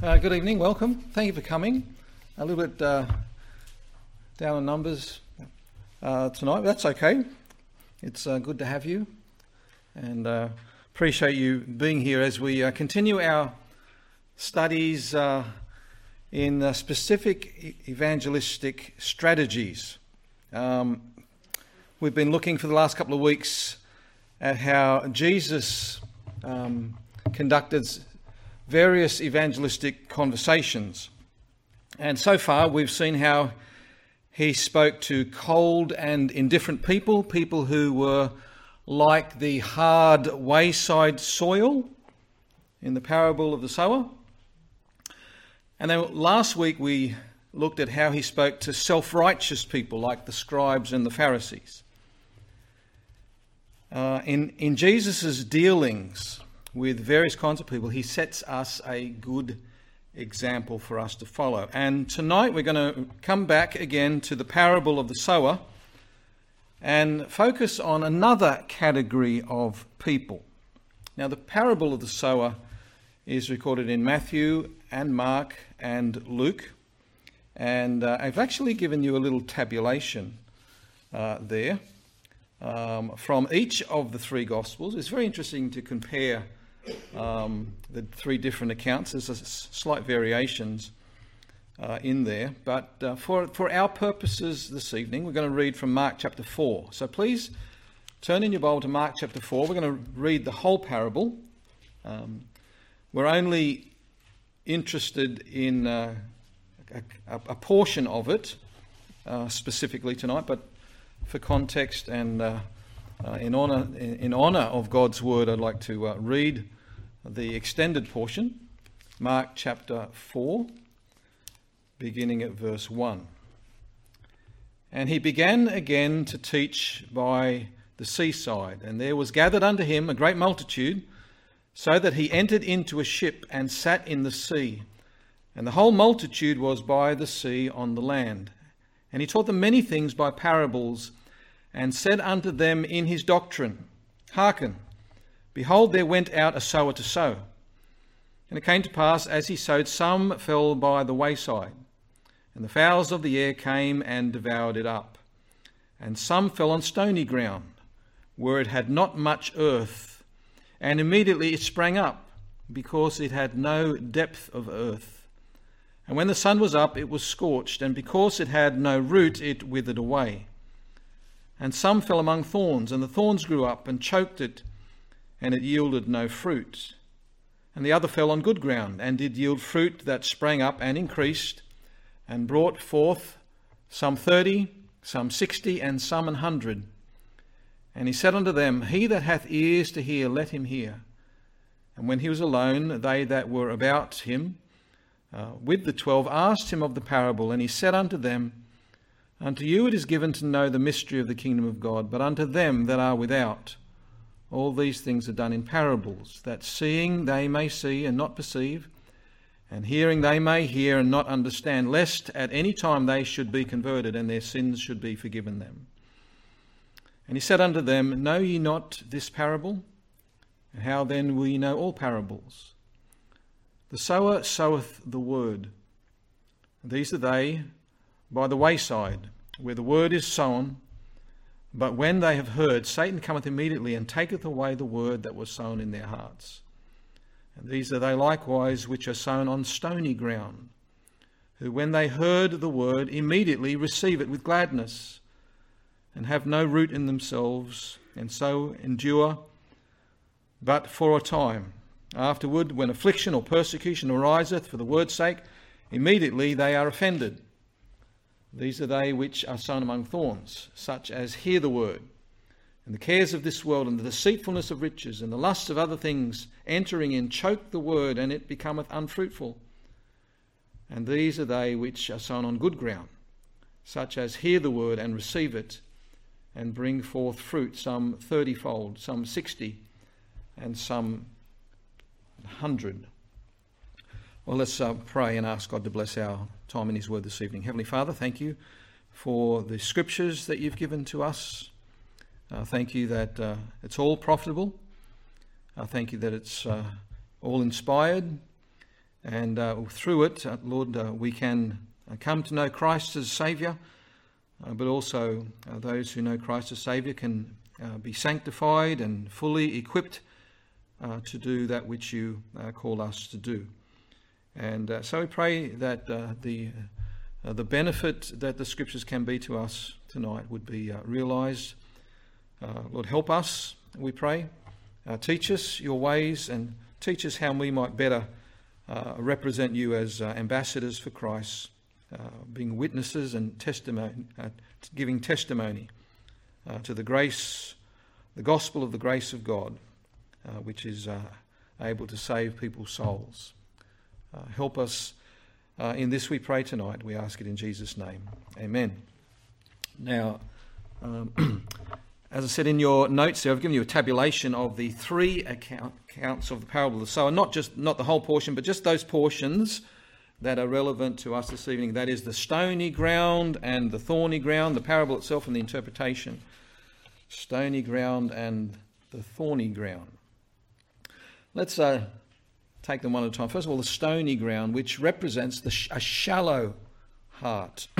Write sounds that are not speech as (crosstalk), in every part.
Uh, good evening, welcome. Thank you for coming. A little bit uh, down on numbers uh, tonight, but that's okay. It's uh, good to have you and uh, appreciate you being here as we uh, continue our studies in specific evangelistic strategies. Um, we've been looking for the last couple of weeks at how Jesus um, conducted various evangelistic conversations. And so far, we've seen how he spoke to cold and indifferent people, people who were like the hard wayside soil in the parable of the sower. And then last week, we looked at how he spoke to self righteous people like the scribes and the Pharisees. Uh, in in Jesus' dealings with various kinds of people, he sets us a good example for us to follow. And tonight we're going to come back again to the parable of the sower and focus on another category of people. Now, the parable of the sower is recorded in Matthew and Mark and Luke. And uh, I've actually given you a little tabulation uh, there um, from each of the three Gospels. It's very interesting to compare um, the three different accounts. There's slight variations uh, in there, but uh, for, for our purposes this evening, we're going to read from Mark chapter 4. So please turn in your Bible to Mark chapter 4. We're going to read the whole parable. Um, we're only interested in uh, a, a, portion of it uh, specifically tonight, but for context and uh, uh, in honor in, honor of God's word, I'd like to read the extended portion, Mark chapter 4, beginning at verse 1. And he began again to teach by the seaside, and there was gathered unto him a great multitude, so that he entered into a ship and sat in the sea. And the whole multitude was by the sea on the land. And he taught them many things by parables, and said unto them in his doctrine, Hearken. Behold, there went out a sower to sow. And it came to pass, as he sowed, some fell by the wayside, and the fowls of the air came and devoured it up. And some fell on stony ground, where it had not much earth, and immediately it sprang up, because it had no depth of earth. And when the sun was up, it was scorched, and because it had no root, it withered away. And some fell among thorns, and the thorns grew up and choked it and it yielded no fruit. And the other fell on good ground, and did yield fruit that sprang up and increased, and brought forth some thirty, some sixty, and some an hundred. And he said unto them, He that hath ears to hear, let him hear. And when he was alone, they that were about him uh, with the twelve asked him of the parable, and he said unto them, Unto you it is given to know the mystery of the kingdom of God, but unto them that are without, all these things are done in parables, that seeing they may see and not perceive, and hearing they may hear and not understand, lest at any time they should be converted and their sins should be forgiven them. And he said unto them, Know ye not this parable? And how then will ye know all parables? The sower soweth the word. These are they by the wayside, where the word is sown. But when they have heard, Satan cometh immediately and taketh away the word that was sown in their hearts. And these are they likewise which are sown on stony ground, who when they heard the word immediately receive it with gladness, and have no root in themselves, and so endure but for a time. Afterward, when affliction or persecution ariseth for the word's sake, immediately they are offended. These are they which are sown among thorns, such as hear the word, and the cares of this world, and the deceitfulness of riches, and the lusts of other things entering in, choke the word, and it becometh unfruitful. And these are they which are sown on good ground, such as hear the word and receive it, and bring forth fruit, some thirtyfold, some sixty, and some hundred. Well, let's uh, pray and ask God to bless our time in His Word this evening. Heavenly Father, thank you for the scriptures that you've given to us. Uh, thank you that uh, it's all profitable. Uh, thank you that it's uh, all inspired And uh, through it, uh, Lord, we can come to know Christ as Saviour, but also those who know Christ as Saviour can be sanctified and fully equipped to do that which you call us to do. And so we pray that the, the benefit that the Scriptures can be to us tonight would be realised. Lord, help us, we pray. teach us your ways and teach us how we might better uh, represent you as uh, ambassadors for Christ, uh, being witnesses and testimony, uh, giving testimony uh, to the grace, the gospel of the grace of God, uh, which is able to save people's souls. Help us in this, we pray tonight. We ask it in Jesus' name. Amen. Now, um, (clears throat) As I said in your notes there, I've given you a tabulation of the three account, accounts of the parable of the sower, not just not the whole portion, but just those portions that are relevant to us this evening. That is the stony ground and the thorny ground, the parable itself and the interpretation. Stony ground and the thorny ground. Let's uh, take them one at a time. First of all, the stony ground, which represents sh- a shallow heart. (clears throat)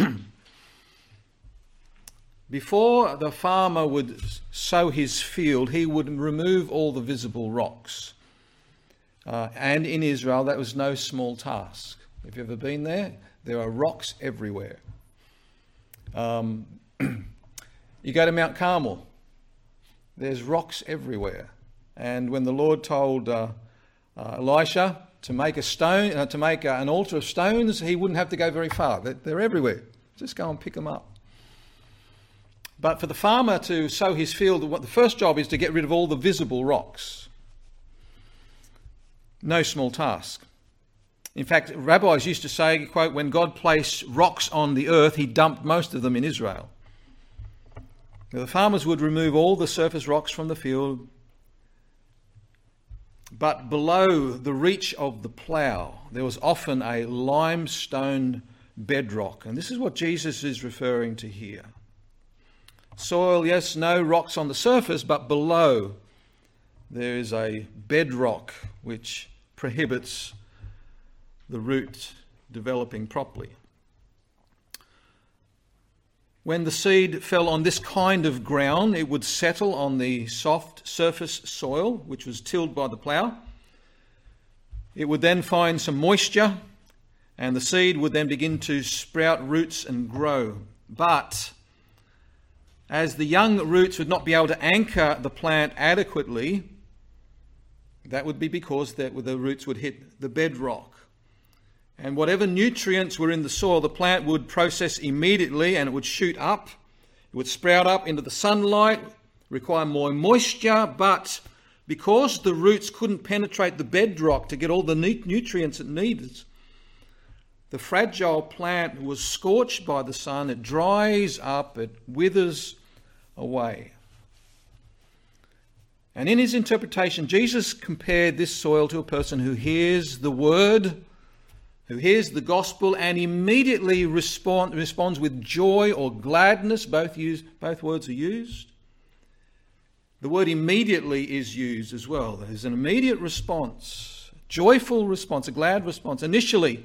Before the farmer would sow his field, he would remove all the visible rocks. Uh, and in Israel, that was no small task. Have you ever been there? There are rocks everywhere. Um, (clears throat) you go to Mount Carmel, there's rocks everywhere. And when the Lord told uh, uh, Elisha to make a stone, uh, to make an altar of stones, he wouldn't have to go very far. They're, they're everywhere. Just go and pick them up. But for the farmer to sow his field, the first job is to get rid of all the visible rocks. No small task. In fact, rabbis used to say, quote, when God placed rocks on the earth, he dumped most of them in Israel. Now, the farmers would remove all the surface rocks from the field, but below the reach of the plough, there was often a limestone bedrock. And this is what Jesus is referring to here. Soil, yes, no rocks on the surface, but below there is a bedrock which prohibits the root developing properly. When the seed fell on this kind of ground, it would settle on the soft surface soil, which was tilled by the plough. It would then find some moisture, and the seed would then begin to sprout roots and grow. But as the young roots would not be able to anchor the plant adequately, that would be because the, roots would hit the bedrock. And whatever nutrients were in the soil, the plant would process immediately and it would shoot up. It would sprout up into the sunlight, require more moisture, but because the roots couldn't penetrate the bedrock to get all the nutrients it needed, the fragile plant was scorched by the sun, it dries up, it withers away. And in his interpretation, Jesus compared this soil to a person who hears the word, who hears the gospel, and immediately respond, responds with joy or gladness. Both, use, both words are used. The word immediately is used as well. There's an immediate response, joyful response, a glad response. Initially,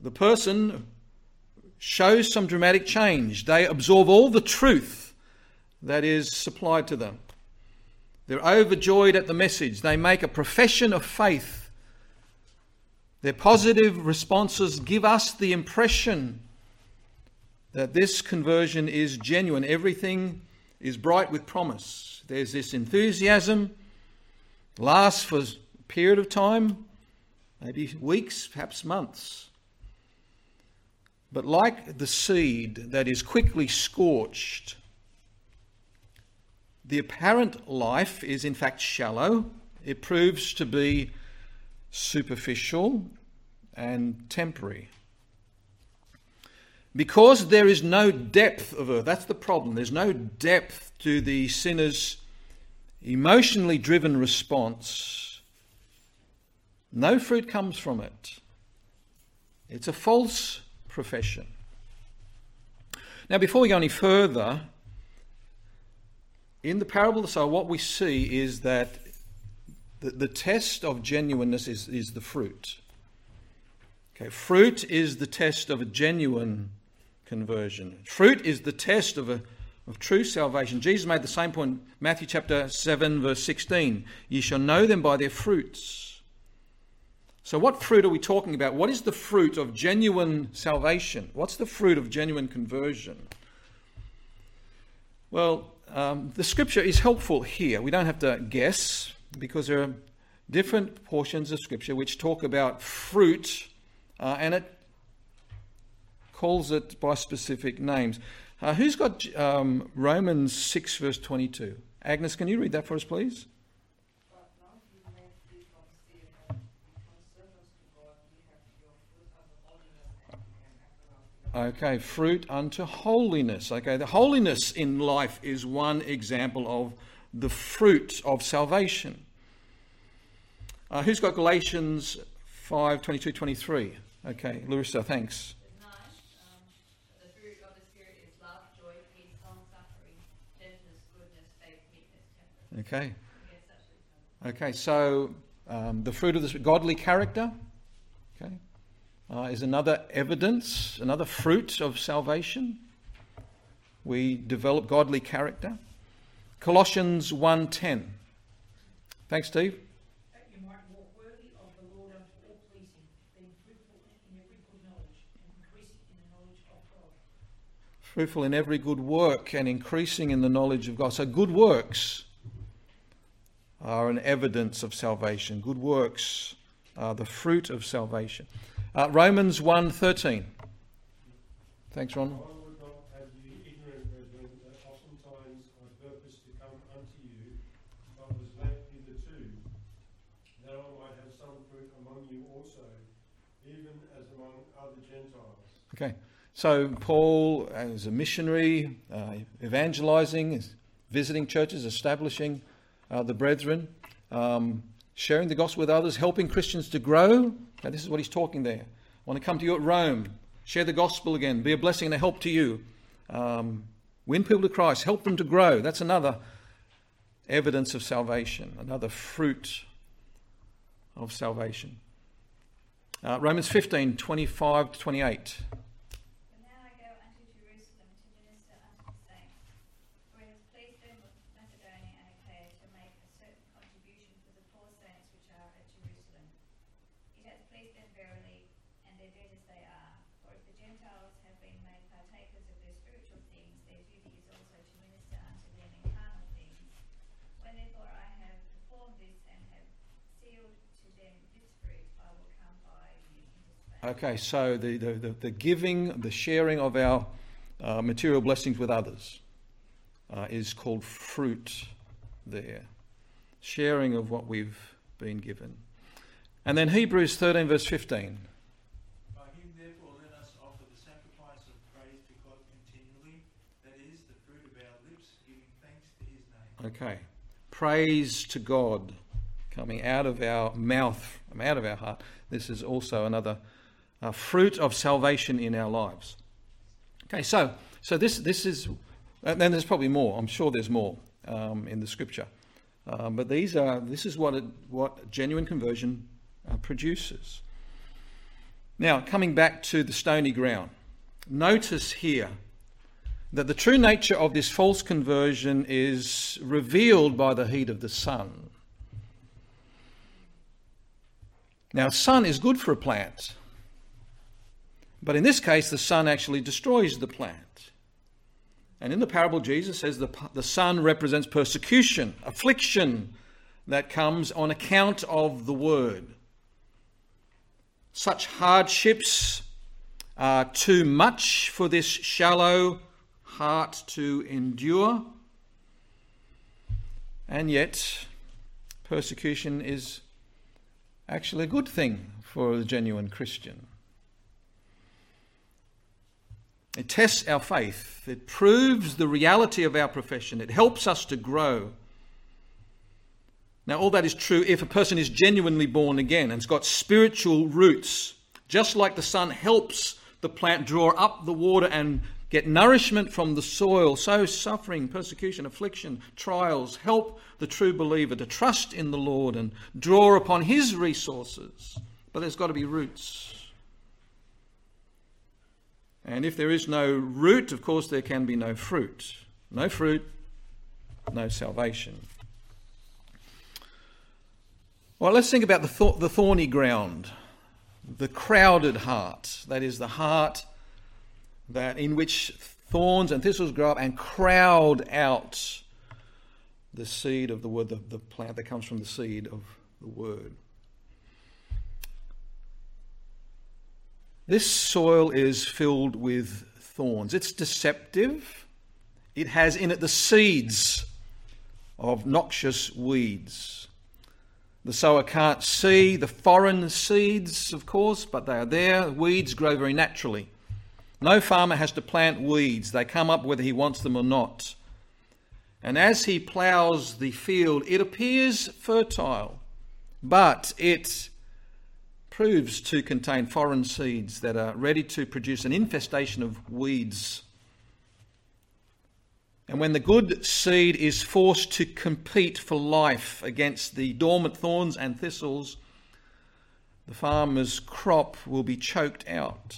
the person shows some dramatic change. They absorb all the truth that is supplied to them. They're overjoyed at the message. They make a profession of faith. Their positive responses give us the impression that this conversion is genuine. Everything is bright with promise. There's this enthusiasm, lasts for a period of time, maybe weeks, perhaps months. But like the seed that is quickly scorched, the apparent life is in fact shallow. It proves to be superficial and temporary. Because there is no depth of earth, that's the problem. There's no depth to the sinner's emotionally driven response. No fruit comes from it. It's a false profession. Now, before we go any further, in the parable of the sower, what we see is that the, the test of genuineness is, is the fruit. Okay, fruit is the test of a genuine conversion. Fruit is the test of a of true salvation. Jesus made the same point, Matthew chapter 7, verse 16. Ye shall know them by their fruits. So, what fruit are we talking about? What is the fruit of genuine salvation? What's the fruit of genuine conversion? Well, um, the scripture is helpful here. We don't have to guess because there are different portions of scripture which talk about fruit uh, and it calls it by specific names. Uh, who's got um, Romans 6, verse 22? Agnes, can you read that for us, please? Okay, fruit unto holiness. Okay, the holiness in life is one example of the fruit of salvation. Uh, who's got Galatians 5 22 23? Okay, Larissa, thanks. Okay. Okay, so um, the fruit of this godly character okay, uh, is another evidence, another fruit of salvation. We develop godly character. Colossians 1.10. Thanks, Steve. fruitful in every good work and increasing in the knowledge of God. So, good works are an evidence of salvation. Good works are the fruit of salvation. Uh, Romans 1.13. Thanks, Ron. Okay, so Paul, as a missionary, uh, evangelizing, visiting churches, establishing uh, the brethren, um, sharing the gospel with others, helping Christians to grow. Now, this is what he's talking there. I want to come to you at Rome, share the gospel again, be a blessing and a help to you. Um, win people to Christ, help them to grow. That's another evidence of salvation, another fruit of salvation. Uh, Romans 15 25 to 28. Okay, so the, the, the, giving, the sharing of our uh, material blessings with others uh, is called fruit there. Sharing of what we've been given. And then Hebrews 13, verse 15. Okay. Praise to God coming out of our mouth, out of our heart. This is also another uh, fruit of salvation in our lives. Okay, so so this this is, and then there's probably more. I'm sure there's more um, in the scripture, um, but these are this is what it, what genuine conversion uh, produces. Now, coming back to the stony ground, notice here that the true nature of this false conversion is revealed by the heat of the sun. Now, sun is good for a plant. But in this case, the sun actually destroys the plant. And in the parable, Jesus says the, the sun represents persecution, affliction that comes on account of the word. Such hardships are too much for this shallow heart to endure. And yet, persecution is actually a good thing for the genuine Christian. It tests our faith. It proves the reality of our profession. It helps us to grow. Now, all that is true if a person is genuinely born again and has got spiritual roots. Just like the sun helps the plant draw up the water and get nourishment from the soil, so suffering, persecution, affliction, trials help the true believer to trust in the Lord and draw upon his resources. But there's got to be roots. And if there is no root, of course, there can be no fruit. No fruit, no salvation. Well, let's think about the, th- the thorny ground, the crowded heart. That is the heart that in which thorns and thistles grow up and crowd out the seed of the word, the, the plant that comes from the seed of the word. This soil is filled with thorns. It's deceptive. It has in it the seeds of noxious weeds. The sower can't see the foreign seeds, of course, but they are there. Weeds grow very naturally. No farmer has to plant weeds, they come up whether he wants them or not. And as he ploughs the field, it appears fertile, but it proves to contain foreign seeds that are ready to produce an infestation of weeds. And when the good seed is forced to compete for life against the dormant thorns and thistles, the farmer's crop will be choked out.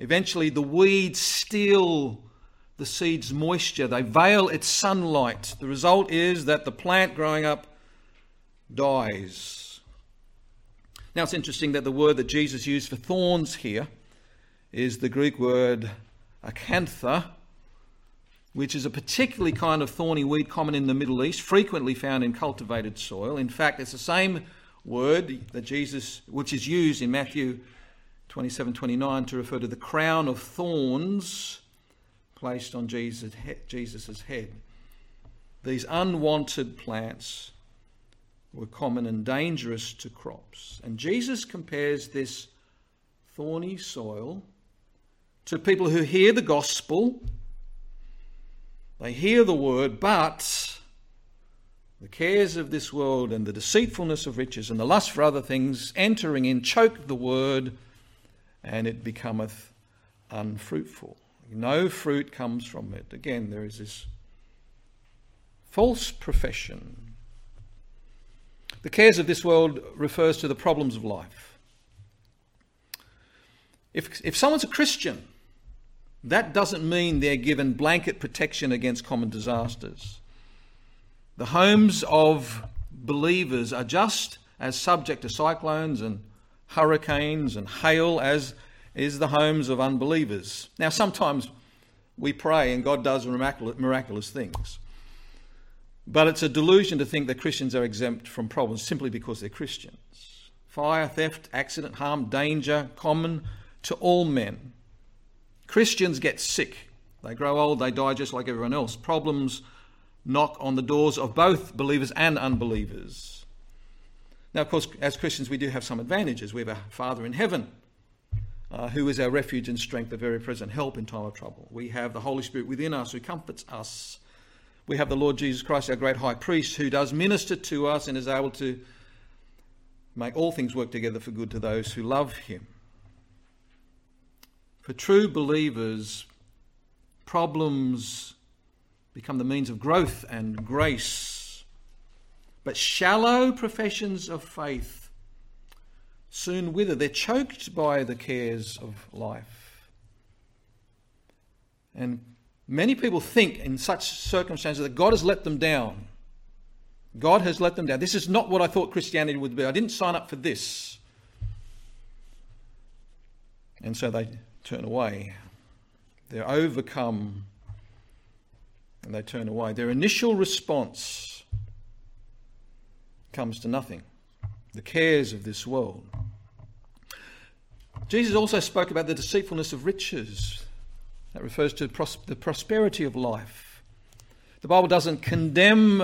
Eventually, the weeds steal the seed's moisture, they veil its sunlight. The result is that the plant growing up dies. Now, it's interesting that the word that Jesus used for thorns here is the Greek word acantha, which is a particularly kind of thorny weed common in the Middle East, frequently found in cultivated soil. In fact, it's the same word that Jesus, which is used in Matthew 27 29 to refer to the crown of thorns placed on Jesus' head. These unwanted plants were common and dangerous to crops. And Jesus compares this thorny soil to people who hear the gospel, they hear the word, but the cares of this world and the deceitfulness of riches and the lust for other things entering in choke the word and it becometh unfruitful. No fruit comes from it. Again, there is this false profession. The cares of this world refers to the problems of life. If, if someone's a Christian, that doesn't mean they're given blanket protection against common disasters. The homes of believers are just as subject to cyclones and hurricanes and hail as is the homes of unbelievers. Now, sometimes we pray and God does miraculous things. But it's a delusion to think that Christians are exempt from problems simply because they're Christians. Fire, theft, accident, harm, danger, common to all men. Christians get sick. They grow old, they die just like everyone else. Problems knock on the doors of both believers and unbelievers. Now, of course, as Christians, we do have some advantages. We have a Father in heaven uh, who is our refuge and strength, a very present help in time of trouble. We have the Holy Spirit within us who comforts us. We have the Lord Jesus Christ, our great high priest, who does minister to us and is able to make all things work together for good to those who love him. For true believers, problems become the means of growth and grace but shallow professions of faith soon wither. They're choked by the cares of life. And many people think in such circumstances that God has let them down. God has let them down. This is not what I thought Christianity would be. I didn't sign up for this. And so they turn away. They're overcome and they turn away. Their initial response comes to nothing. The cares of this world. Jesus also spoke about the deceitfulness of riches. That refers to the prosperity of life. The Bible doesn't condemn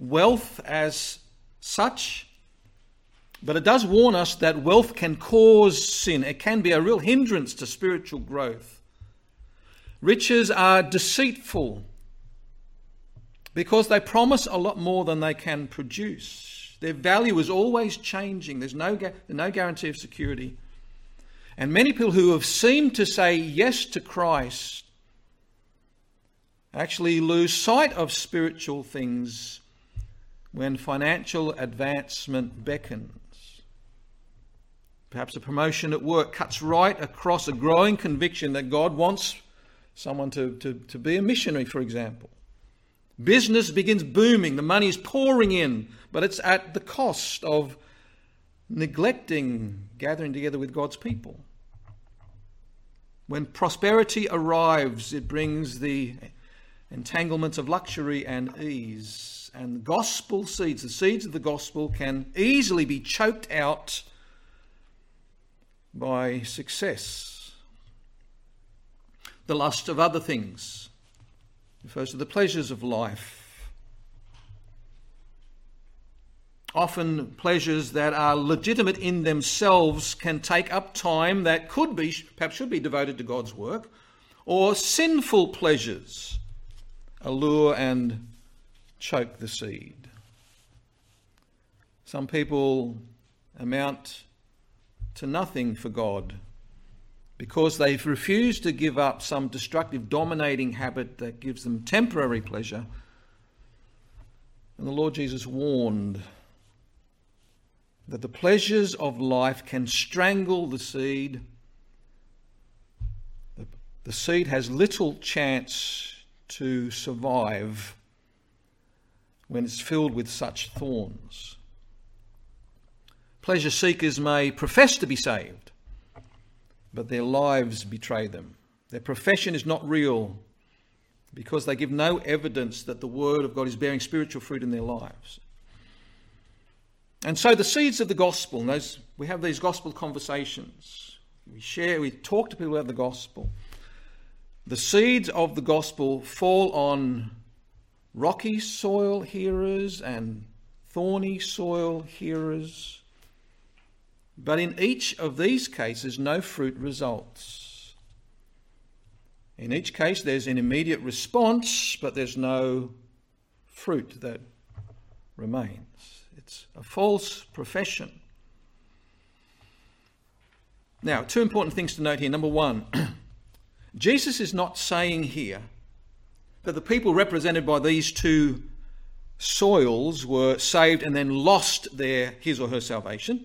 wealth as such, but it does warn us that wealth can cause sin. It can be a real hindrance to spiritual growth. Riches are deceitful because they promise a lot more than they can produce. Their value is always changing. There's no, no guarantee of security. And many people who have seemed to say yes to Christ actually lose sight of spiritual things when financial advancement beckons. perhaps a promotion at work, cuts right across a growing conviction that God wants someone to, to, to be a missionary, for example. Business begins booming, the money is pouring in, but it's at the cost of neglecting gathering together with God's people. When prosperity arrives, it brings the entanglements of luxury and ease. And gospel seeds, the seeds of the gospel, can easily be choked out by success. The lust of other things refers to the pleasures of life. Often, pleasures that are legitimate in themselves can take up time that could be, perhaps should be devoted to God's work, or sinful pleasures allure and choke the seed. Some people amount to nothing for God because they've refused to give up some destructive, dominating habit that gives them temporary pleasure. And the Lord Jesus warned that the pleasures of life can strangle the seed. The seed has little chance to survive when it's filled with such thorns. Pleasure seekers may profess to be saved, but their lives betray them. Their profession is not real because they give no evidence that the Word of God is bearing spiritual fruit in their lives. And so the seeds of the gospel, those, we have these gospel conversations. We share, we talk to people about the gospel. The seeds of the gospel fall on rocky soil hearers and thorny soil hearers. But in each of these cases, no fruit results. In each case, there's an immediate response, but there's no fruit that remains. It's a false profession. Now, two important things to note here. Number one, (clears throat) Jesus is not saying here that the people represented by these two soils were saved and then lost their his or her salvation.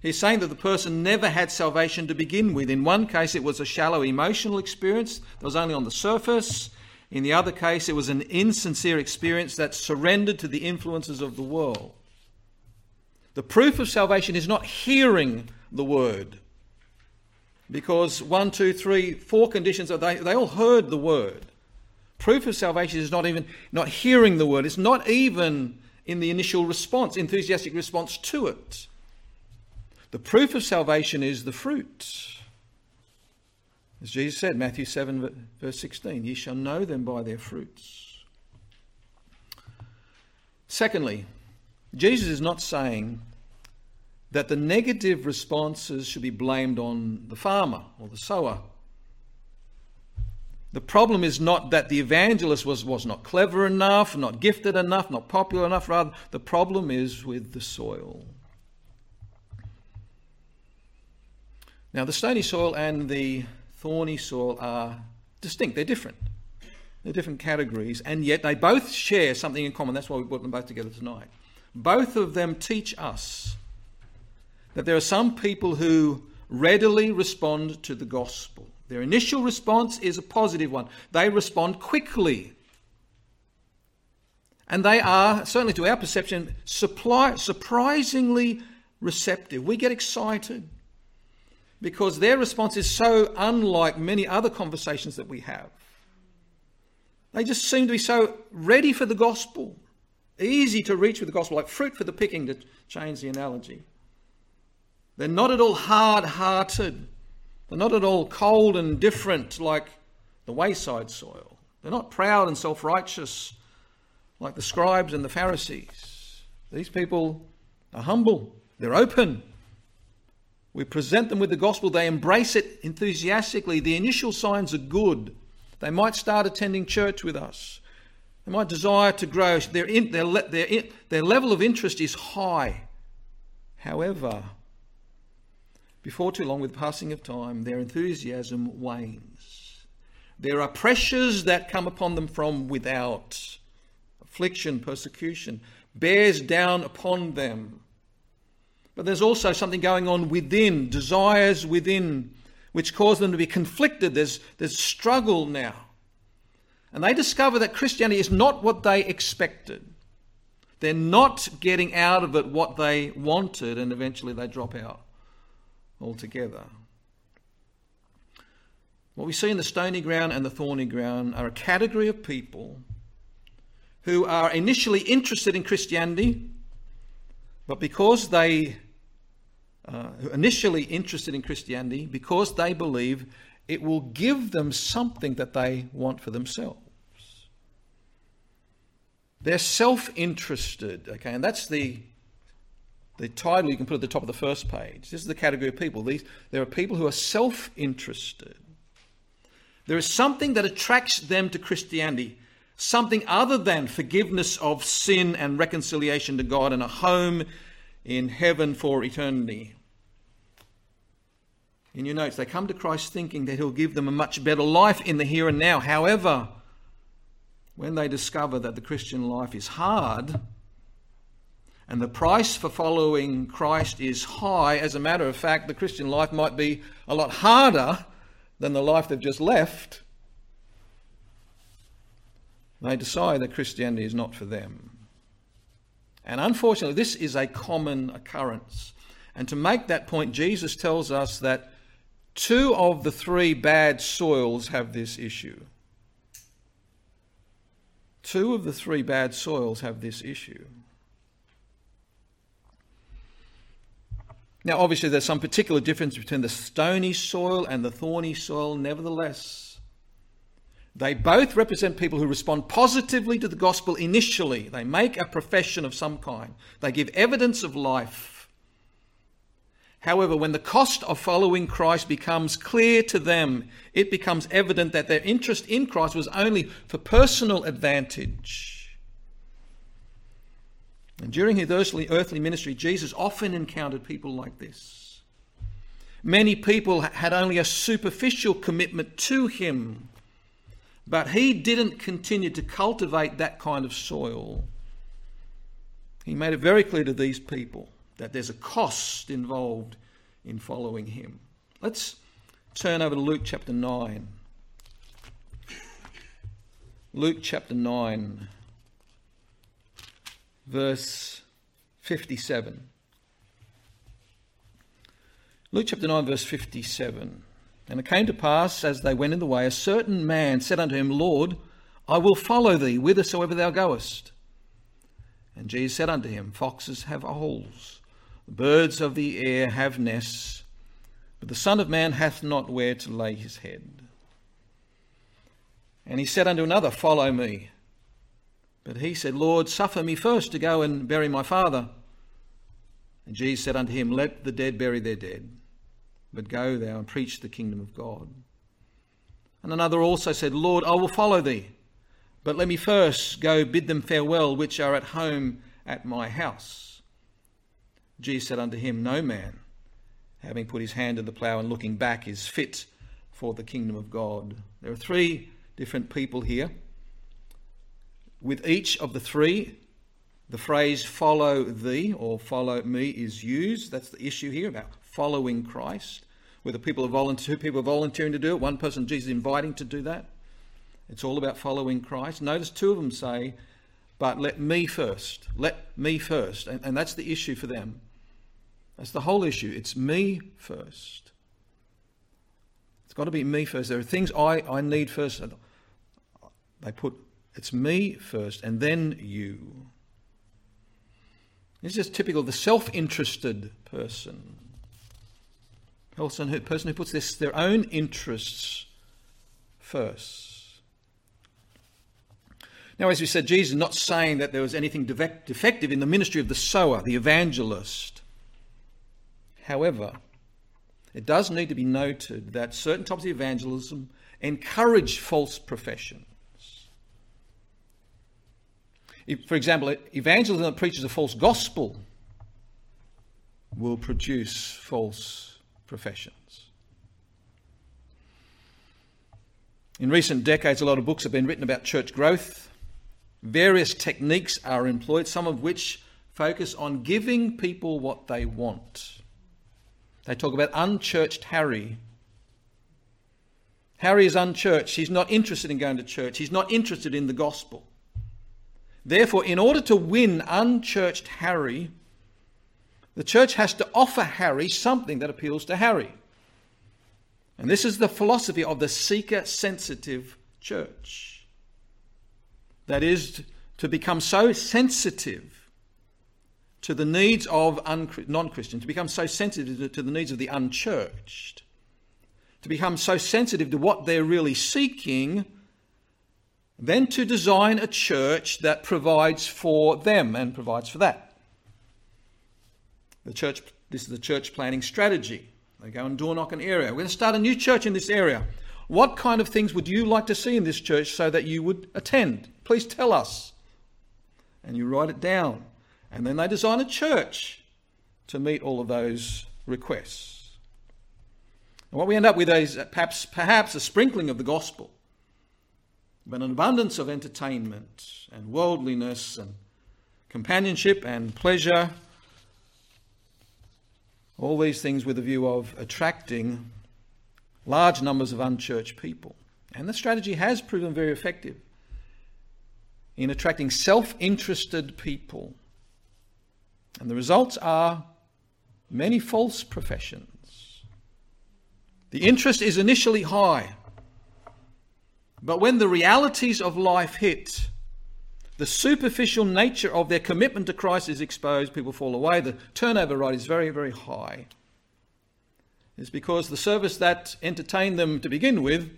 He's saying that the person never had salvation to begin with. In one case, it was a shallow emotional experience that was only on the surface. In the other case, it was an insincere experience that surrendered to the influences of the world. The proof of salvation is not hearing the word, because one, two, three, four conditions, they, they all heard the word. Proof of salvation is not even not hearing the word. It's not even in the initial response, enthusiastic response to it. The proof of salvation is the fruit. As Jesus said, Matthew 7, verse 16, ye shall know them by their fruits. Secondly, Jesus is not saying that the negative responses should be blamed on the farmer or the sower. The problem is not that the evangelist was, was not clever enough, not gifted enough, not popular enough. Rather, the problem is with the soil. Now, the stony soil and the thorny soil are distinct, they're different. They're different categories, and yet they both share something in common. That's why we brought them both together tonight. Both of them teach us that there are some people who readily respond to the gospel. Their initial response is a positive one, they respond quickly. And they are, certainly to our perception, supply, surprisingly receptive. We get excited because their response is so unlike many other conversations that we have. They just seem to be so ready for the gospel, easy to reach with the gospel, like fruit for the picking, to change the analogy. They're not at all hard hearted. They're not at all cold and different like the wayside soil. They're not proud and self righteous like the scribes and the Pharisees. These people are humble, they're open. We present them with the gospel, they embrace it enthusiastically. The initial signs are good. They might start attending church with us. They might desire to grow. Their, in, their, their, their level of interest is high. However, before too long, with the passing of time, their enthusiasm wanes. There are pressures that come upon them from without. Affliction, persecution bears down upon them. But there's also something going on within, desires within, which cause them to be conflicted. There's, there's struggle now. And they discover that Christianity is not what they expected. They're not getting out of it what they wanted, and eventually they drop out altogether. What we see in the stony ground and the thorny ground are a category of people who are initially interested in Christianity, but because they uh, initially interested in Christianity, because they believe it will give them something that they want for themselves. They're self interested, okay, and that's the, the title you can put at the top of the first page. This is the category of people. These, there are people who are self interested. There is something that attracts them to Christianity, something other than forgiveness of sin and reconciliation to God and a home in heaven for eternity. In your notes, they come to Christ thinking that He'll give them a much better life in the here and now. However, when they discover that the Christian life is hard and the price for following Christ is high, as a matter of fact, the Christian life might be a lot harder than the life they've just left, they decide that Christianity is not for them. And unfortunately, this is a common occurrence. And to make that point, Jesus tells us that two of the three bad soils have this issue. Two of the three bad soils have this issue. Now, obviously, there's some particular difference between the stony soil and the thorny soil. Nevertheless, they both represent people who respond positively to the gospel initially. They make a profession of some kind, they give evidence of life. However, when the cost of following Christ becomes clear to them, it becomes evident that their interest in Christ was only for personal advantage. And during his earthly, earthly ministry, Jesus often encountered people like this. Many people had only a superficial commitment to him, but he didn't continue to cultivate that kind of soil. He made it very clear to these people that there's a cost involved in following him. Let's turn over to Luke chapter 9. Luke chapter 9, verse 57. Luke chapter 9, verse 57. And it came to pass, as they went in the way, a certain man said unto him, Lord, I will follow thee whithersoever thou goest. And Jesus said unto him, Foxes have holes the birds of the air have nests, but the Son of Man hath not where to lay his head. And he said unto another, Follow me. But he said, Lord, suffer me first to go and bury my father. And Jesus said unto him, Let the dead bury their dead, but go thou and preach the kingdom of God. And another also said, Lord, I will follow thee, but let me first go bid them farewell which are at home at my house. Jesus said unto him, No man, having put his hand to the plough and looking back, is fit for the kingdom of God. There are three different people here. With each of the three, the phrase follow thee or follow me is used. That's the issue here about following Christ. Whether people are volunteer, people are volunteering to do it, one person Jesus inviting to do that. It's all about following Christ. Notice two of them say, but let me first. Let me first. And, and that's the issue for them. That's the whole issue. It's me first. It's got to be me first. There are things I, I need first. They put it's me first and then you. It's just typical of the self interested person. Person who, person who puts this, their own interests first. Now, as we said, Jesus is not saying that there was anything defective in the ministry of the sower, the evangelist. However, it does need to be noted that certain types of evangelism encourage false professions. If, for example, evangelism that preaches a false gospel will produce false professions. In recent decades, a lot of books have been written about church growth. Various techniques are employed, some of which focus on giving people what they want. They talk about unchurched Harry. Harry is unchurched. He's not interested in going to church. He's not interested in the gospel. Therefore, in order to win unchurched Harry, the church has to offer Harry something that appeals to Harry. And this is the philosophy of the seeker sensitive church. That is, to become so sensitive to the needs of non Christians, to become so sensitive to the needs of the unchurched, to become so sensitive to what they're really seeking, then to design a church that provides for them and provides for that. The church, this is the church planning strategy. They go and door knock an area. We're going to start a new church in this area. What kind of things would you like to see in this church so that you would attend? Please tell us. And you write it down. And then they design a church to meet all of those requests. And what we end up with is perhaps, perhaps a sprinkling of the gospel, but an abundance of entertainment and worldliness and companionship and pleasure all these things with a view of attracting large numbers of unchurched people. And the strategy has proven very effective in attracting self interested people. And the results are many false professions. The interest is initially high, but when the realities of life hit, the superficial nature of their commitment to Christ is exposed, people fall away. The turnover rate is very, very high. It's because the service that entertained them to begin with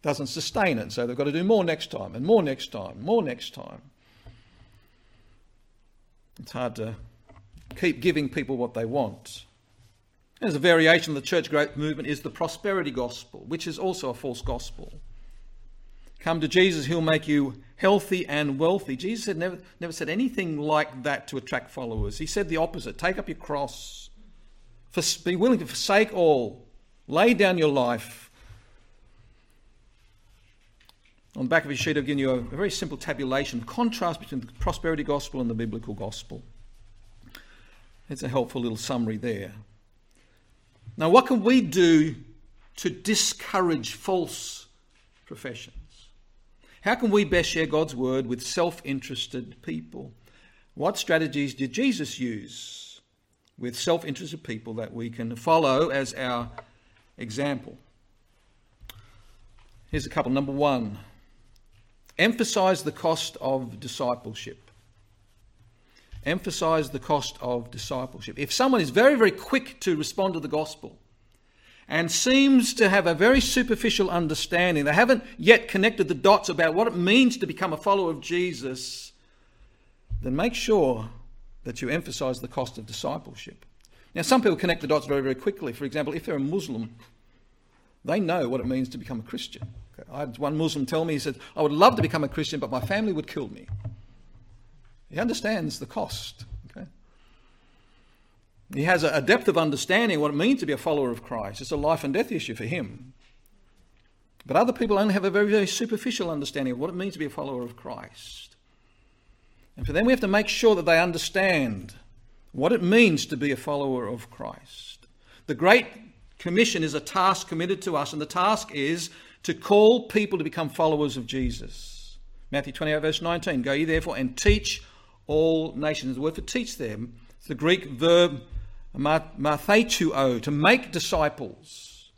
doesn't sustain it. So they've got to do more next time, and more next time, more next time. It's hard to keep giving people what they want. There's a variation of the church growth movement is the prosperity gospel, which is also a false gospel. Come to Jesus, he'll make you healthy and wealthy. Jesus had never, never said anything like that to attract followers. He said the opposite take up your cross, be willing to forsake all, lay down your life. On the back of his sheet, I've given you a, very simple tabulation, the contrast between the prosperity gospel and the biblical gospel. It's a helpful little summary there. Now, what can we do to discourage false professions? How can we best share God's word with self interested people? What strategies did Jesus use with self interested people that we can follow as our example? Here's a couple. Number one, emphasize the cost of discipleship. Emphasize the cost of discipleship. If someone is very, very quick to respond to the gospel, and seems to have a very superficial understanding. They haven't yet connected the dots about what it means to become a follower of Jesus. Then make sure that you emphasize the cost of discipleship. Now, some people connect the dots very, very quickly. For example, if they're a Muslim, they know what it means to become a Christian. Okay. I had one Muslim tell me, he said, I would love to become a Christian, but my family would kill me. He understands the cost. He has a depth of understanding what it means to be a follower of Christ. It's a life and death issue for him. But other people only have a very, very superficial understanding of what it means to be a follower of Christ. And for them, we have to make sure that they understand what it means to be a follower of Christ. The Great Commission is a task committed to us, and the task is to call people to become followers of Jesus. Matthew 28, verse 19 Go ye therefore and teach all nations. The word for teach them, it's the Greek verb matheteuo, to make disciples.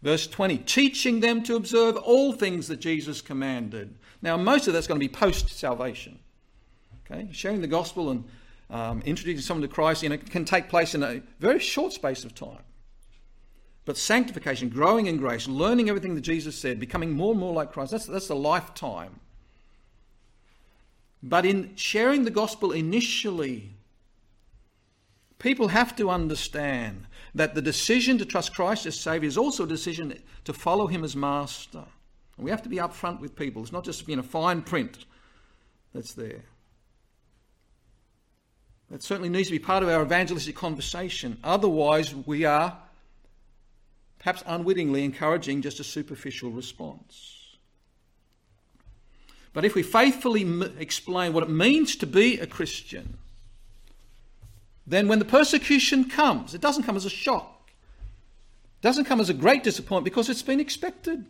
Verse 20, teaching them to observe all things that Jesus commanded. Now, most of that's going to be post salvation. Okay, sharing the gospel and um, introducing someone to Christ you know, can take place in a very short space of time. But sanctification, growing in grace, learning everything that Jesus said, becoming more and more like Christ, that's, that's a lifetime. But in sharing the gospel initially, People have to understand that the decision to trust Christ as Savior is also a decision to follow Him as Master. We have to be upfront with people. It's not just being a fine print that's there. That certainly needs to be part of our evangelistic conversation. Otherwise, we are perhaps unwittingly encouraging just a superficial response. But if we faithfully m- explain what it means to be a Christian, then when the persecution comes, it doesn't come as a shock. It doesn't come as a great disappointment because it's been expected.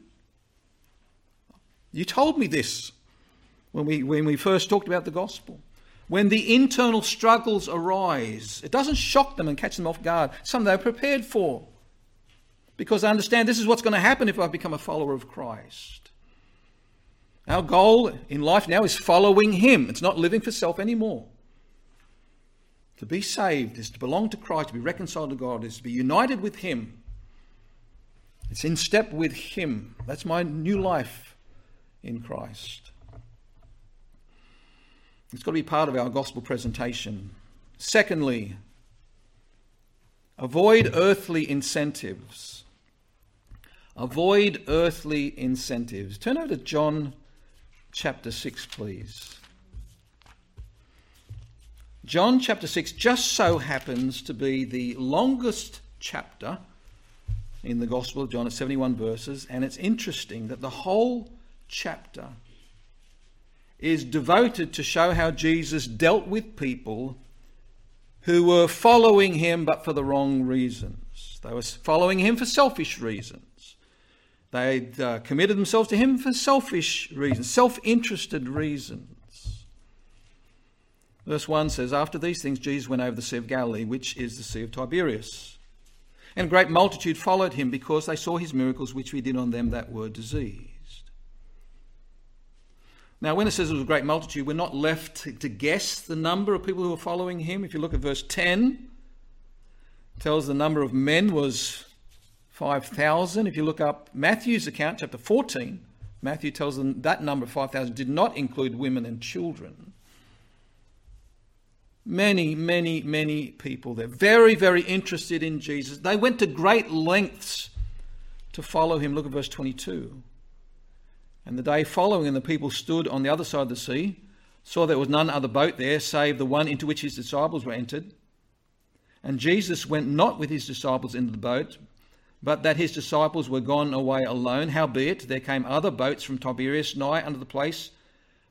You told me this when we, when we first talked about the gospel. When the internal struggles arise, it doesn't shock them and catch them off guard. Something they're prepared for because I understand this is what's going to happen if I become a follower of Christ. Our goal in life now is following Him. It's not living for self anymore. To be saved is to belong to Christ, to be reconciled to God, is to be united with Him. It's in step with Him. That's my new life in Christ. It's got to be part of our gospel presentation. Secondly, avoid earthly incentives. Avoid earthly incentives. Turn over to John chapter 6, please. John chapter 6 just so happens to be the longest chapter in the Gospel of John at 71 verses, and it's interesting that the whole chapter is devoted to show how Jesus dealt with people who were following him but for the wrong reasons. They were following him for selfish reasons. They'd uh, committed themselves to him for selfish reasons, self interested reasons. Verse 1 says, After these things, Jesus went over the Sea of Galilee, which is the Sea of Tiberias. And a great multitude followed him because they saw his miracles which he did on them that were diseased. Now, when it says it was a great multitude, we're not left to guess the number of people who were following him. If you look at verse 10, it tells the number of men was 5,000. If you look up Matthew's account, chapter 14, Matthew tells them that number, 5,000, did not include women and children. Many, many, many people there. Very, very interested in Jesus. They went to great lengths to follow him. Look at verse 22. And the day following, and the people stood on the other side of the sea, saw there was none other boat there save the one into which his disciples were entered. And Jesus went not with his disciples into the boat, but that his disciples were gone away alone. Howbeit, there came other boats from Tiberias nigh unto the place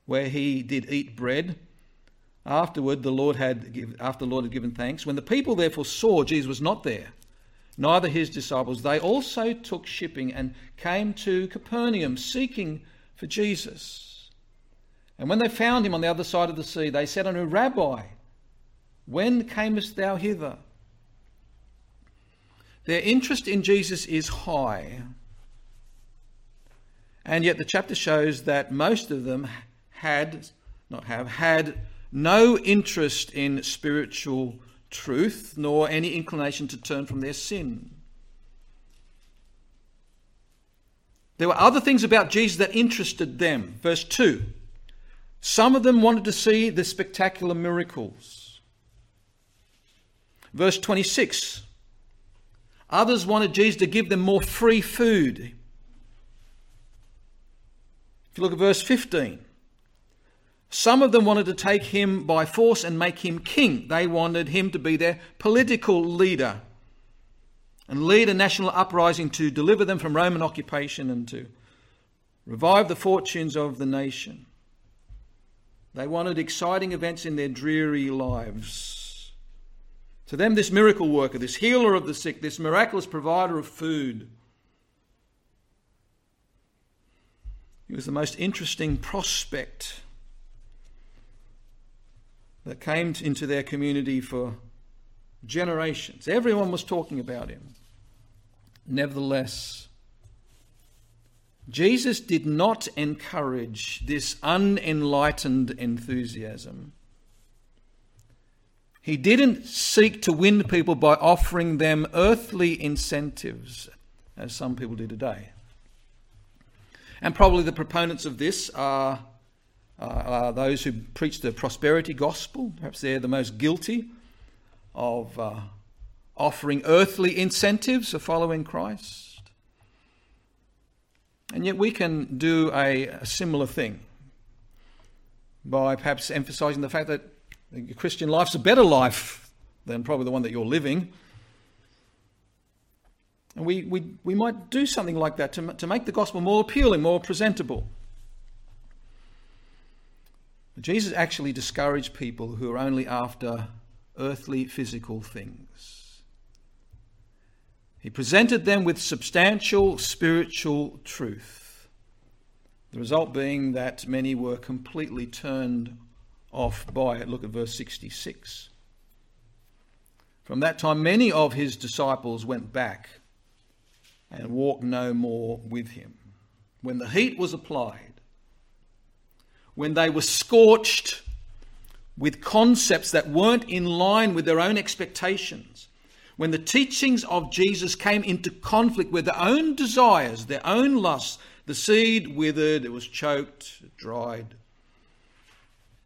where he did eat bread. Afterward, the Lord had give, after the Lord had given thanks. When the people therefore saw Jesus was not there, neither his disciples. They also took shipping and came to Capernaum seeking for Jesus. And when they found him on the other side of the sea, they said unto him, Rabbi, when camest thou hither? Their interest in Jesus is high. And yet the chapter shows that most of them had, not have, had no interest in spiritual truth, nor any inclination to turn from their sin. There were other things about Jesus that interested them. Verse 2 Some of them wanted to see the spectacular miracles. Verse 26 Others wanted Jesus to give them more free food. If you look at verse 15, some of them wanted to take him by force and make him king. They wanted him to be their political leader and lead a national uprising to deliver them from Roman occupation and to revive the fortunes of the nation. They wanted exciting events in their dreary lives. To them, this miracle worker, this healer of the sick, this miraculous provider of food, he was the most interesting prospect that came into their community for generations. Everyone was talking about him. Nevertheless, Jesus did not encourage this unenlightened enthusiasm. He didn't seek to win people by offering them earthly incentives, as some people do today. And probably the proponents of this are uh, are those who preach the prosperity gospel. Perhaps they're the most guilty of uh, offering earthly incentives for following Christ. And yet we can do a, a similar thing by perhaps emphasizing the fact that the Christian life's a better life than probably the one that you're living. And we, we, we might do something like that to, to make the gospel more appealing, more presentable. Jesus actually discouraged people who are only after earthly physical things. He presented them with substantial spiritual truth. The result being that many were completely turned off by it. Look at verse 66. From that time, many of his disciples went back and walked no more with him. When the heat was applied, when they were scorched with concepts that weren't in line with their own expectations, when the teachings of Jesus came into conflict with their own desires, their own lusts, the seed withered, it was choked, dried,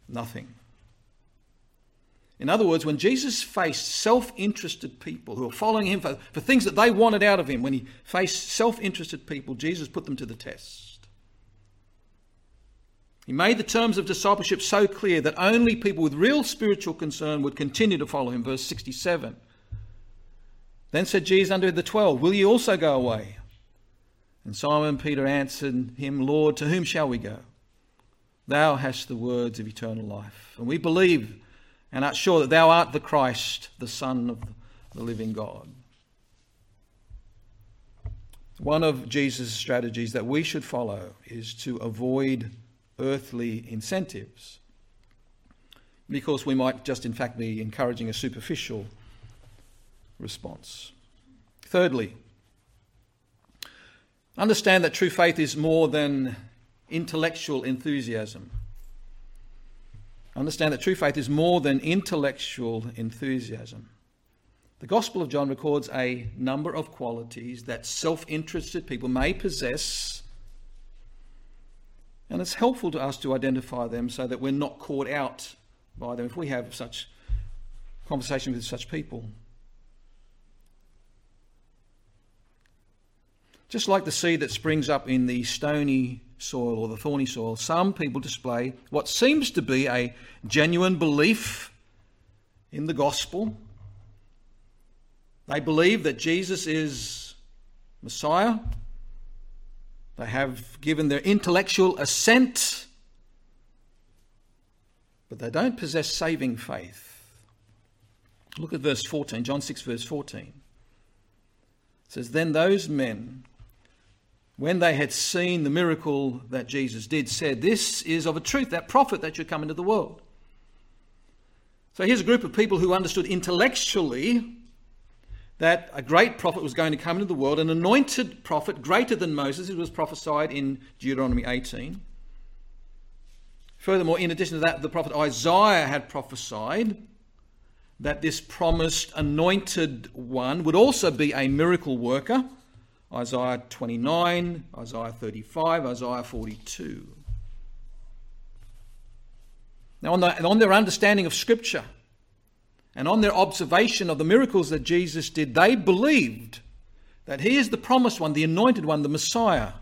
nothing. In other words, when Jesus faced self interested people who were following him for, for things that they wanted out of him, when he faced self interested people, Jesus put them to the test. He made the terms of discipleship so clear that only people with real spiritual concern would continue to follow him. Verse 67. Then said Jesus unto the twelve, Will ye also go away? And Simon Peter answered him, Lord, to whom shall we go? Thou hast the words of eternal life. And we believe and art sure that thou art the Christ, the Son of the living God. One of Jesus' strategies that we should follow is to avoid earthly incentives because we might just, in fact, be encouraging a superficial response. Thirdly, understand that true faith is more than intellectual enthusiasm. Understand that true faith is more than intellectual enthusiasm. The Gospel of John records a number of qualities that self interested people may possess, and it's helpful to us to identify them so that we're not caught out by them if we have such conversation with such people. Just like the seed that springs up in the stony soil or the thorny soil, some people display what seems to be a genuine belief in the gospel. They believe that Jesus is Messiah. They have given their intellectual assent, but they don't possess saving faith. Look at verse 14, John 6, verse 14. It says, Then those men when they had seen the miracle that Jesus did, said, This is of a truth, that prophet that should come into the world. So here's a group of people who understood intellectually that a great prophet was going to come into the world, an anointed prophet greater than Moses, it was prophesied in Deuteronomy 18. Furthermore, in addition to that, the prophet Isaiah had prophesied that this promised anointed one would also be a miracle worker Isaiah 29, Isaiah 35, Isaiah 42. Now, on, the, on their understanding of Scripture and on their observation of the miracles that Jesus did, they believed that He is the promised one, the anointed one, the Messiah.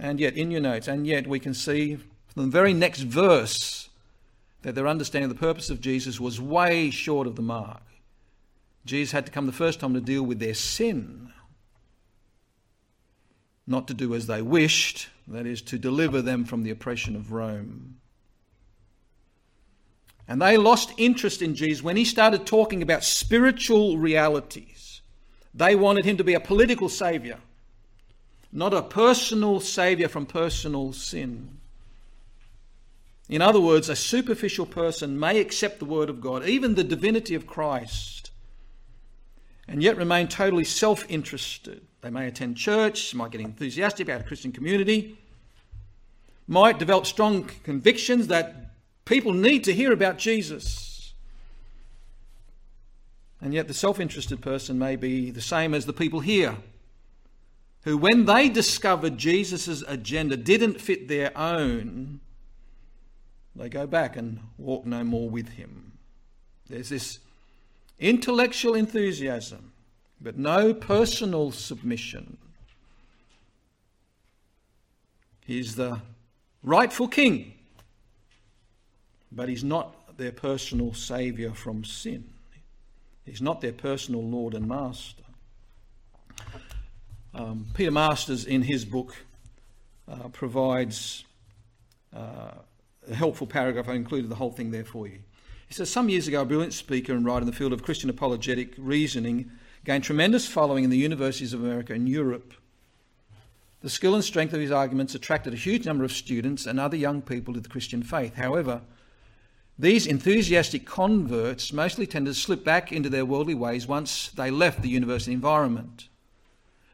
And yet, in your notes, and yet we can see from the very next verse that their understanding of the purpose of Jesus was way short of the mark. Jesus had to come the first time to deal with their sin, not to do as they wished, that is, to deliver them from the oppression of Rome. And they lost interest in Jesus when he started talking about spiritual realities. They wanted him to be a political savior, not a personal savior from personal sin. In other words, a superficial person may accept the word of God, even the divinity of Christ, and yet remain totally self interested. They may attend church, might get enthusiastic about a Christian community, might develop strong convictions that people need to hear about Jesus. And yet, the self interested person may be the same as the people here, who, when they discovered Jesus' agenda didn't fit their own, they go back and walk no more with him. There's this intellectual enthusiasm, but no personal submission. He's the rightful king, but he's not their personal saviour from sin. He's not their personal Lord and Master. Um, Peter Masters, in his book, uh, provides uh, a helpful paragraph. I included the whole thing there for you. He says, Some years ago, a brilliant speaker and writer in the field of Christian apologetic reasoning gained tremendous following in the universities of America and Europe. The skill and strength of his arguments attracted a huge number of students and other young people to the Christian faith. However, these enthusiastic converts mostly tended to slip back into their worldly ways once they left the university environment.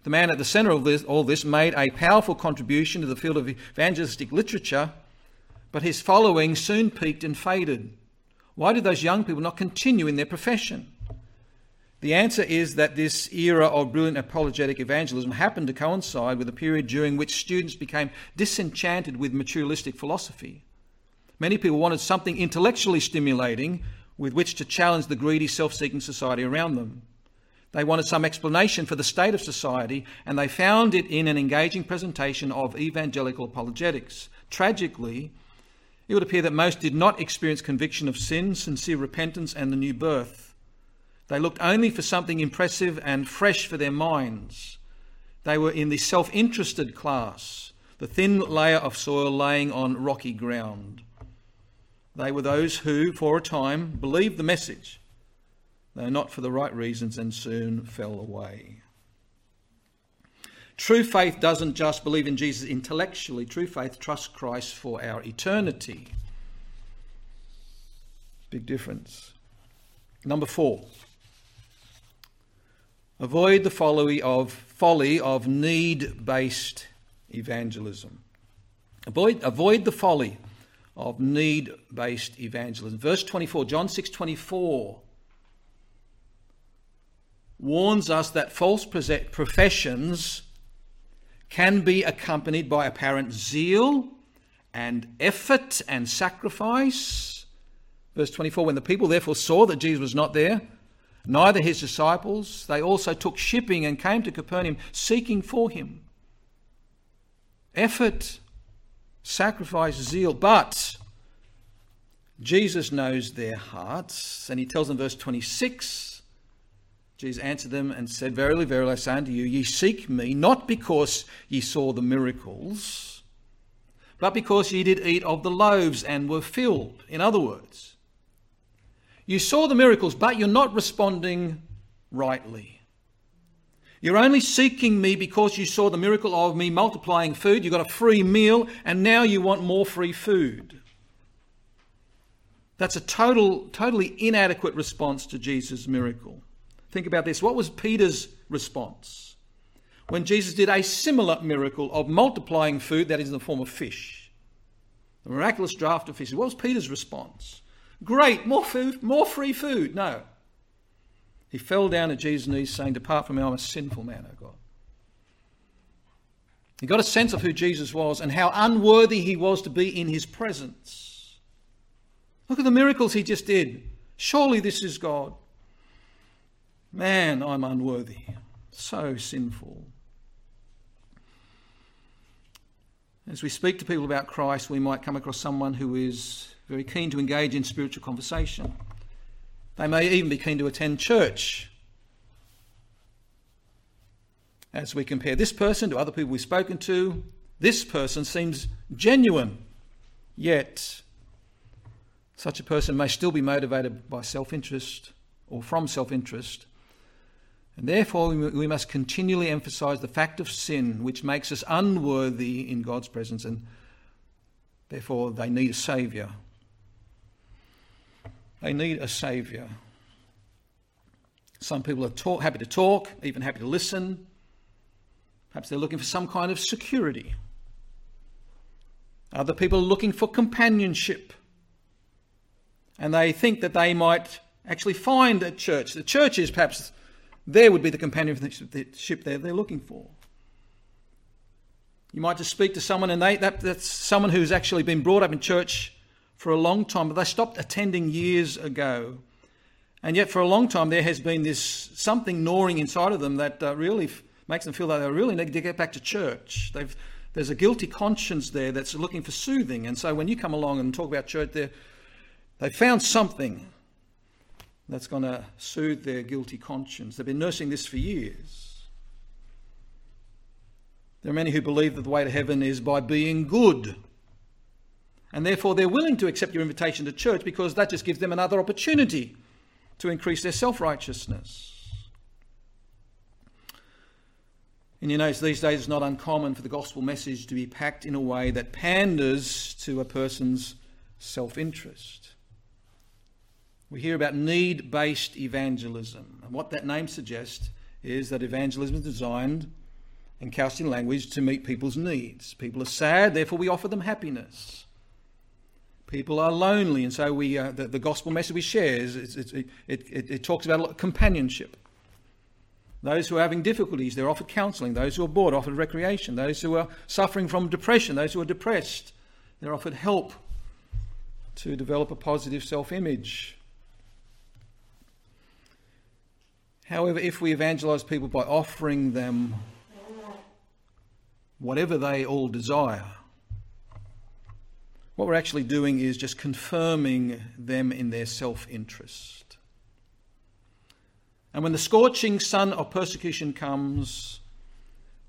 The man at the centre of this, all this made a powerful contribution to the field of evangelistic literature, but his following soon peaked and faded. Why did those young people not continue in their profession? The answer is that this era of brilliant apologetic evangelism happened to coincide with a period during which students became disenchanted with materialistic philosophy. Many people wanted something intellectually stimulating with which to challenge the greedy, self seeking society around them. They wanted some explanation for the state of society, and they found it in an engaging presentation of evangelical apologetics. Tragically, it would appear that most did not experience conviction of sin, sincere repentance, and the new birth. They looked only for something impressive and fresh for their minds. They were in the self interested class, the thin layer of soil laying on rocky ground. They were those who, for a time, believed the message, though not for the right reasons, and soon fell away. True faith doesn't just believe in Jesus intellectually, true faith trusts Christ for our eternity. Big difference. Number four. Avoid the folly of folly of need-based evangelism. Avoid, avoid the folly of need-based evangelism. Verse 24, John 6:24 warns us that false professions can be accompanied by apparent zeal and effort and sacrifice. Verse 24 When the people therefore saw that Jesus was not there, neither his disciples, they also took shipping and came to Capernaum seeking for him. Effort, sacrifice, zeal, but Jesus knows their hearts, and he tells them, verse 26 Jesus answered them and said, Verily, verily, I say unto you, ye seek me not because ye saw the miracles, but because ye did eat of the loaves and were filled. In other words, you saw the miracles, but you're not responding rightly. You're only seeking me because you saw the miracle of me multiplying food. You got a free meal, and now you want more free food. That's a total, totally inadequate response to Jesus' miracle. Think about this. What was Peter's response when Jesus did a similar miracle of multiplying food that is in the form of fish? The miraculous draught of fish. What was Peter's response? Great, more food, more free food. No. He fell down at Jesus' knees, saying, Depart from me, I'm a sinful man, O God. He got a sense of who Jesus was and how unworthy he was to be in his presence. Look at the miracles he just did. Surely this is God. Man, I'm unworthy, so sinful. As we speak to people about Christ, we might come across someone who is very keen to engage in spiritual conversation. They may even be keen to attend church. As we compare this person to other people we've spoken to, this person seems genuine, yet such a person may still be motivated by self interest or from self interest and therefore, we must continually emphasize the fact of sin, which makes us unworthy in God's presence, and therefore they need a Saviour. They need a Saviour. Some people are talk, happy to talk, even happy to listen. Perhaps they're looking for some kind of security. Other people are looking for companionship. And they think that they might actually find a church. The church is perhaps there would be the companionship they're, they're looking for. You might just speak to someone, and they, that, that's someone who's actually been brought up in church for a long time, but they stopped attending years ago. And yet, for a long time, there has been this something gnawing inside of them that uh, really f- makes them feel that they really need to get back to church. They've, there's a guilty conscience there that's looking for soothing. And so, when you come along and talk about church, there they found something that's going to soothe their guilty conscience. They've been nursing this for years. There are many who believe that the way to heaven is by being good. And therefore, they're willing to accept your invitation to church because that just gives them another opportunity to increase their self righteousness. And you notice these days it's not uncommon for the gospel message to be packed in a way that panders to a person's self interest. We hear about need based evangelism. And what that name suggests is that evangelism is designed and couched in language to meet people's needs. People are sad, therefore we offer them happiness. People are lonely, and so we, uh, the, the, gospel message we share is, it, it, it, talks about companionship. Those who are having difficulties, they're offered counseling. Those who are bored, offered recreation. Those who are suffering from depression, those who are depressed, they're offered help to develop a positive self image. However, if we evangelize people by offering them whatever they all desire, what we're actually doing is just confirming them in their self interest. And when the scorching sun of persecution comes,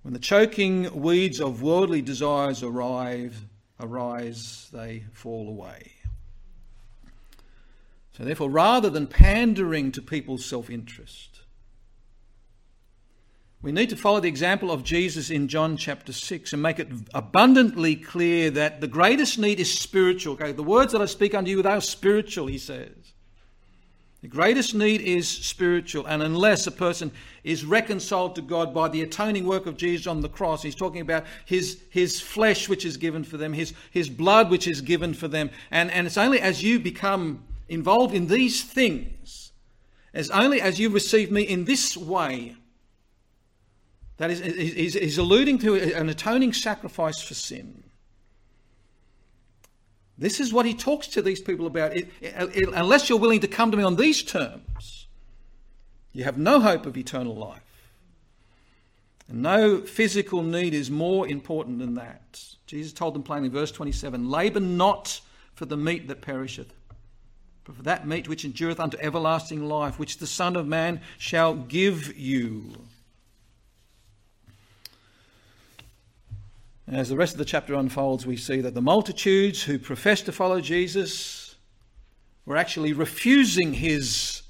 when the choking weeds of worldly desires arrive, arise, they fall away. So, therefore, rather than pandering to people's self interest, we need to follow the example of Jesus in John chapter 6 and make it abundantly clear that the greatest need is spiritual. Okay, the words that I speak unto you, they are spiritual, he says. The greatest need is spiritual, and unless a person is reconciled to God by the atoning work of Jesus on the cross, he's talking about his, his flesh which is given for them, his, his blood which is given for them. And, and it's only as you become involved in these things, as only as you receive me in this way, that is, he's, he's alluding to an atoning sacrifice for sin. This is what he talks to these people about. It, it, unless you're willing to come to me on these terms, you have no hope of eternal life. And no physical need is more important than that. Jesus told them plainly, verse 27 Labour not for the meat that perisheth, but for that meat which endureth unto everlasting life, which the Son of Man shall give you. As the rest of the chapter unfolds, we see that the multitudes who professed to follow Jesus were actually refusing his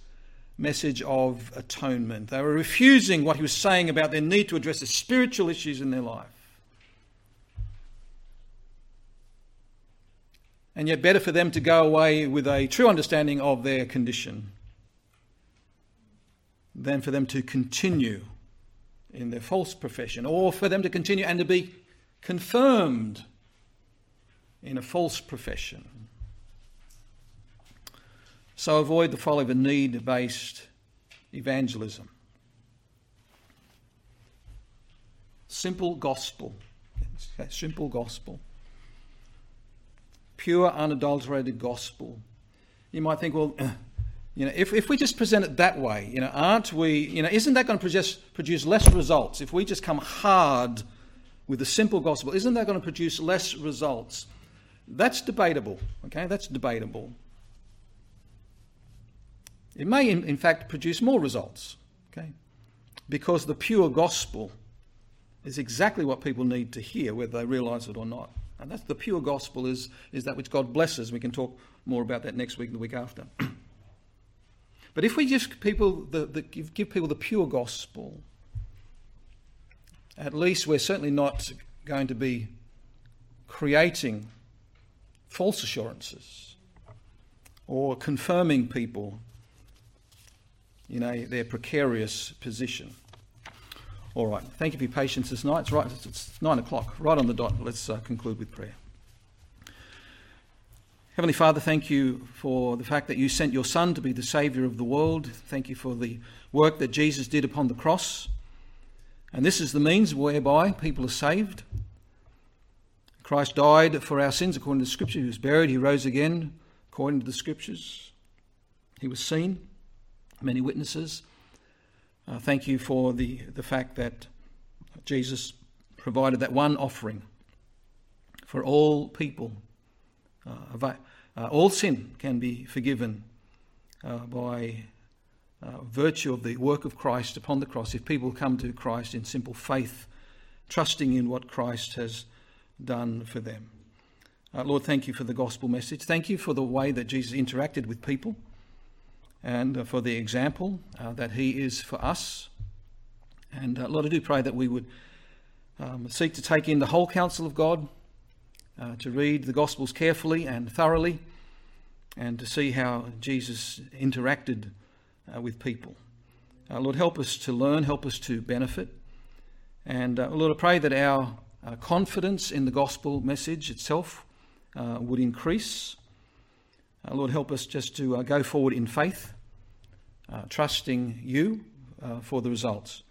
message of atonement. They were refusing what he was saying about their need to address the spiritual issues in their life. And yet, better for them to go away with a true understanding of their condition than for them to continue in their false profession, or for them to continue and to be confirmed in a false profession. So avoid the folly of a need based evangelism. Simple gospel. Simple gospel. Pure, unadulterated gospel. You might think, well, (clears throat) you know, if, if we just present it that way, you know, aren't we, you know, isn't that going to produce, produce less results if we just come hard with a simple gospel, isn't that going to produce less results? That's debatable, okay? That's debatable. It may, in, in fact, produce more results, okay? Because the pure gospel is exactly what people need to hear, whether they realize it or not. And that's the pure gospel is, is that which God blesses. We can talk more about that next week and the week after. (clears throat) but if we just people the, the, give people the pure gospel, at least we're certainly not going to be creating false assurances or confirming people in a, their precarious position. All right, thank you for your patience this night. It's, right, it's, nine o'clock, right on the dot. Let's uh, conclude with prayer. Heavenly Father, thank you for the fact that you sent your Son to be the Saviour of the world. Thank you for the work that Jesus did upon the cross. And this is the means whereby people are saved. Christ died for our sins according to the Scripture. He was buried. He rose again according to the Scriptures. He was seen, many witnesses. Uh, thank you for the, the fact that Jesus provided that one offering for all people. Uh, uh, all sin can be forgiven uh, by uh, virtue of the work of Christ upon the cross, if people come to Christ in simple faith, trusting in what Christ has done for them. Uh, Lord, thank you for the gospel message. Thank you for the way that Jesus interacted with people and uh, for the example uh, that he is for us. And uh, Lord, I do pray that we would um, seek to take in the whole counsel of God, to read the gospels carefully and thoroughly, and to see how Jesus interacted uh, with people. Lord, help us to learn, help us to benefit. And Lord, I pray that our confidence in the gospel message itself uh, would increase. Uh, Lord, help us just to uh, go forward in faith, uh, trusting you uh, for the results.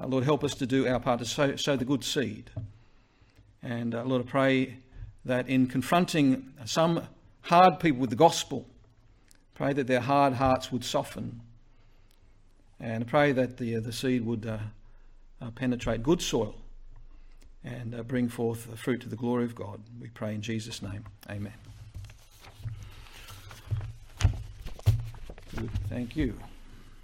Uh, Lord, help us to do our part to sow, sow the good seed. And Lord, I pray that in confronting some hard people with the gospel, pray that their hard hearts would soften. And pray that the, the seed would penetrate good soil and uh, bring forth the fruit to the glory of God. We pray in Jesus' name. Amen. Good. Thank you.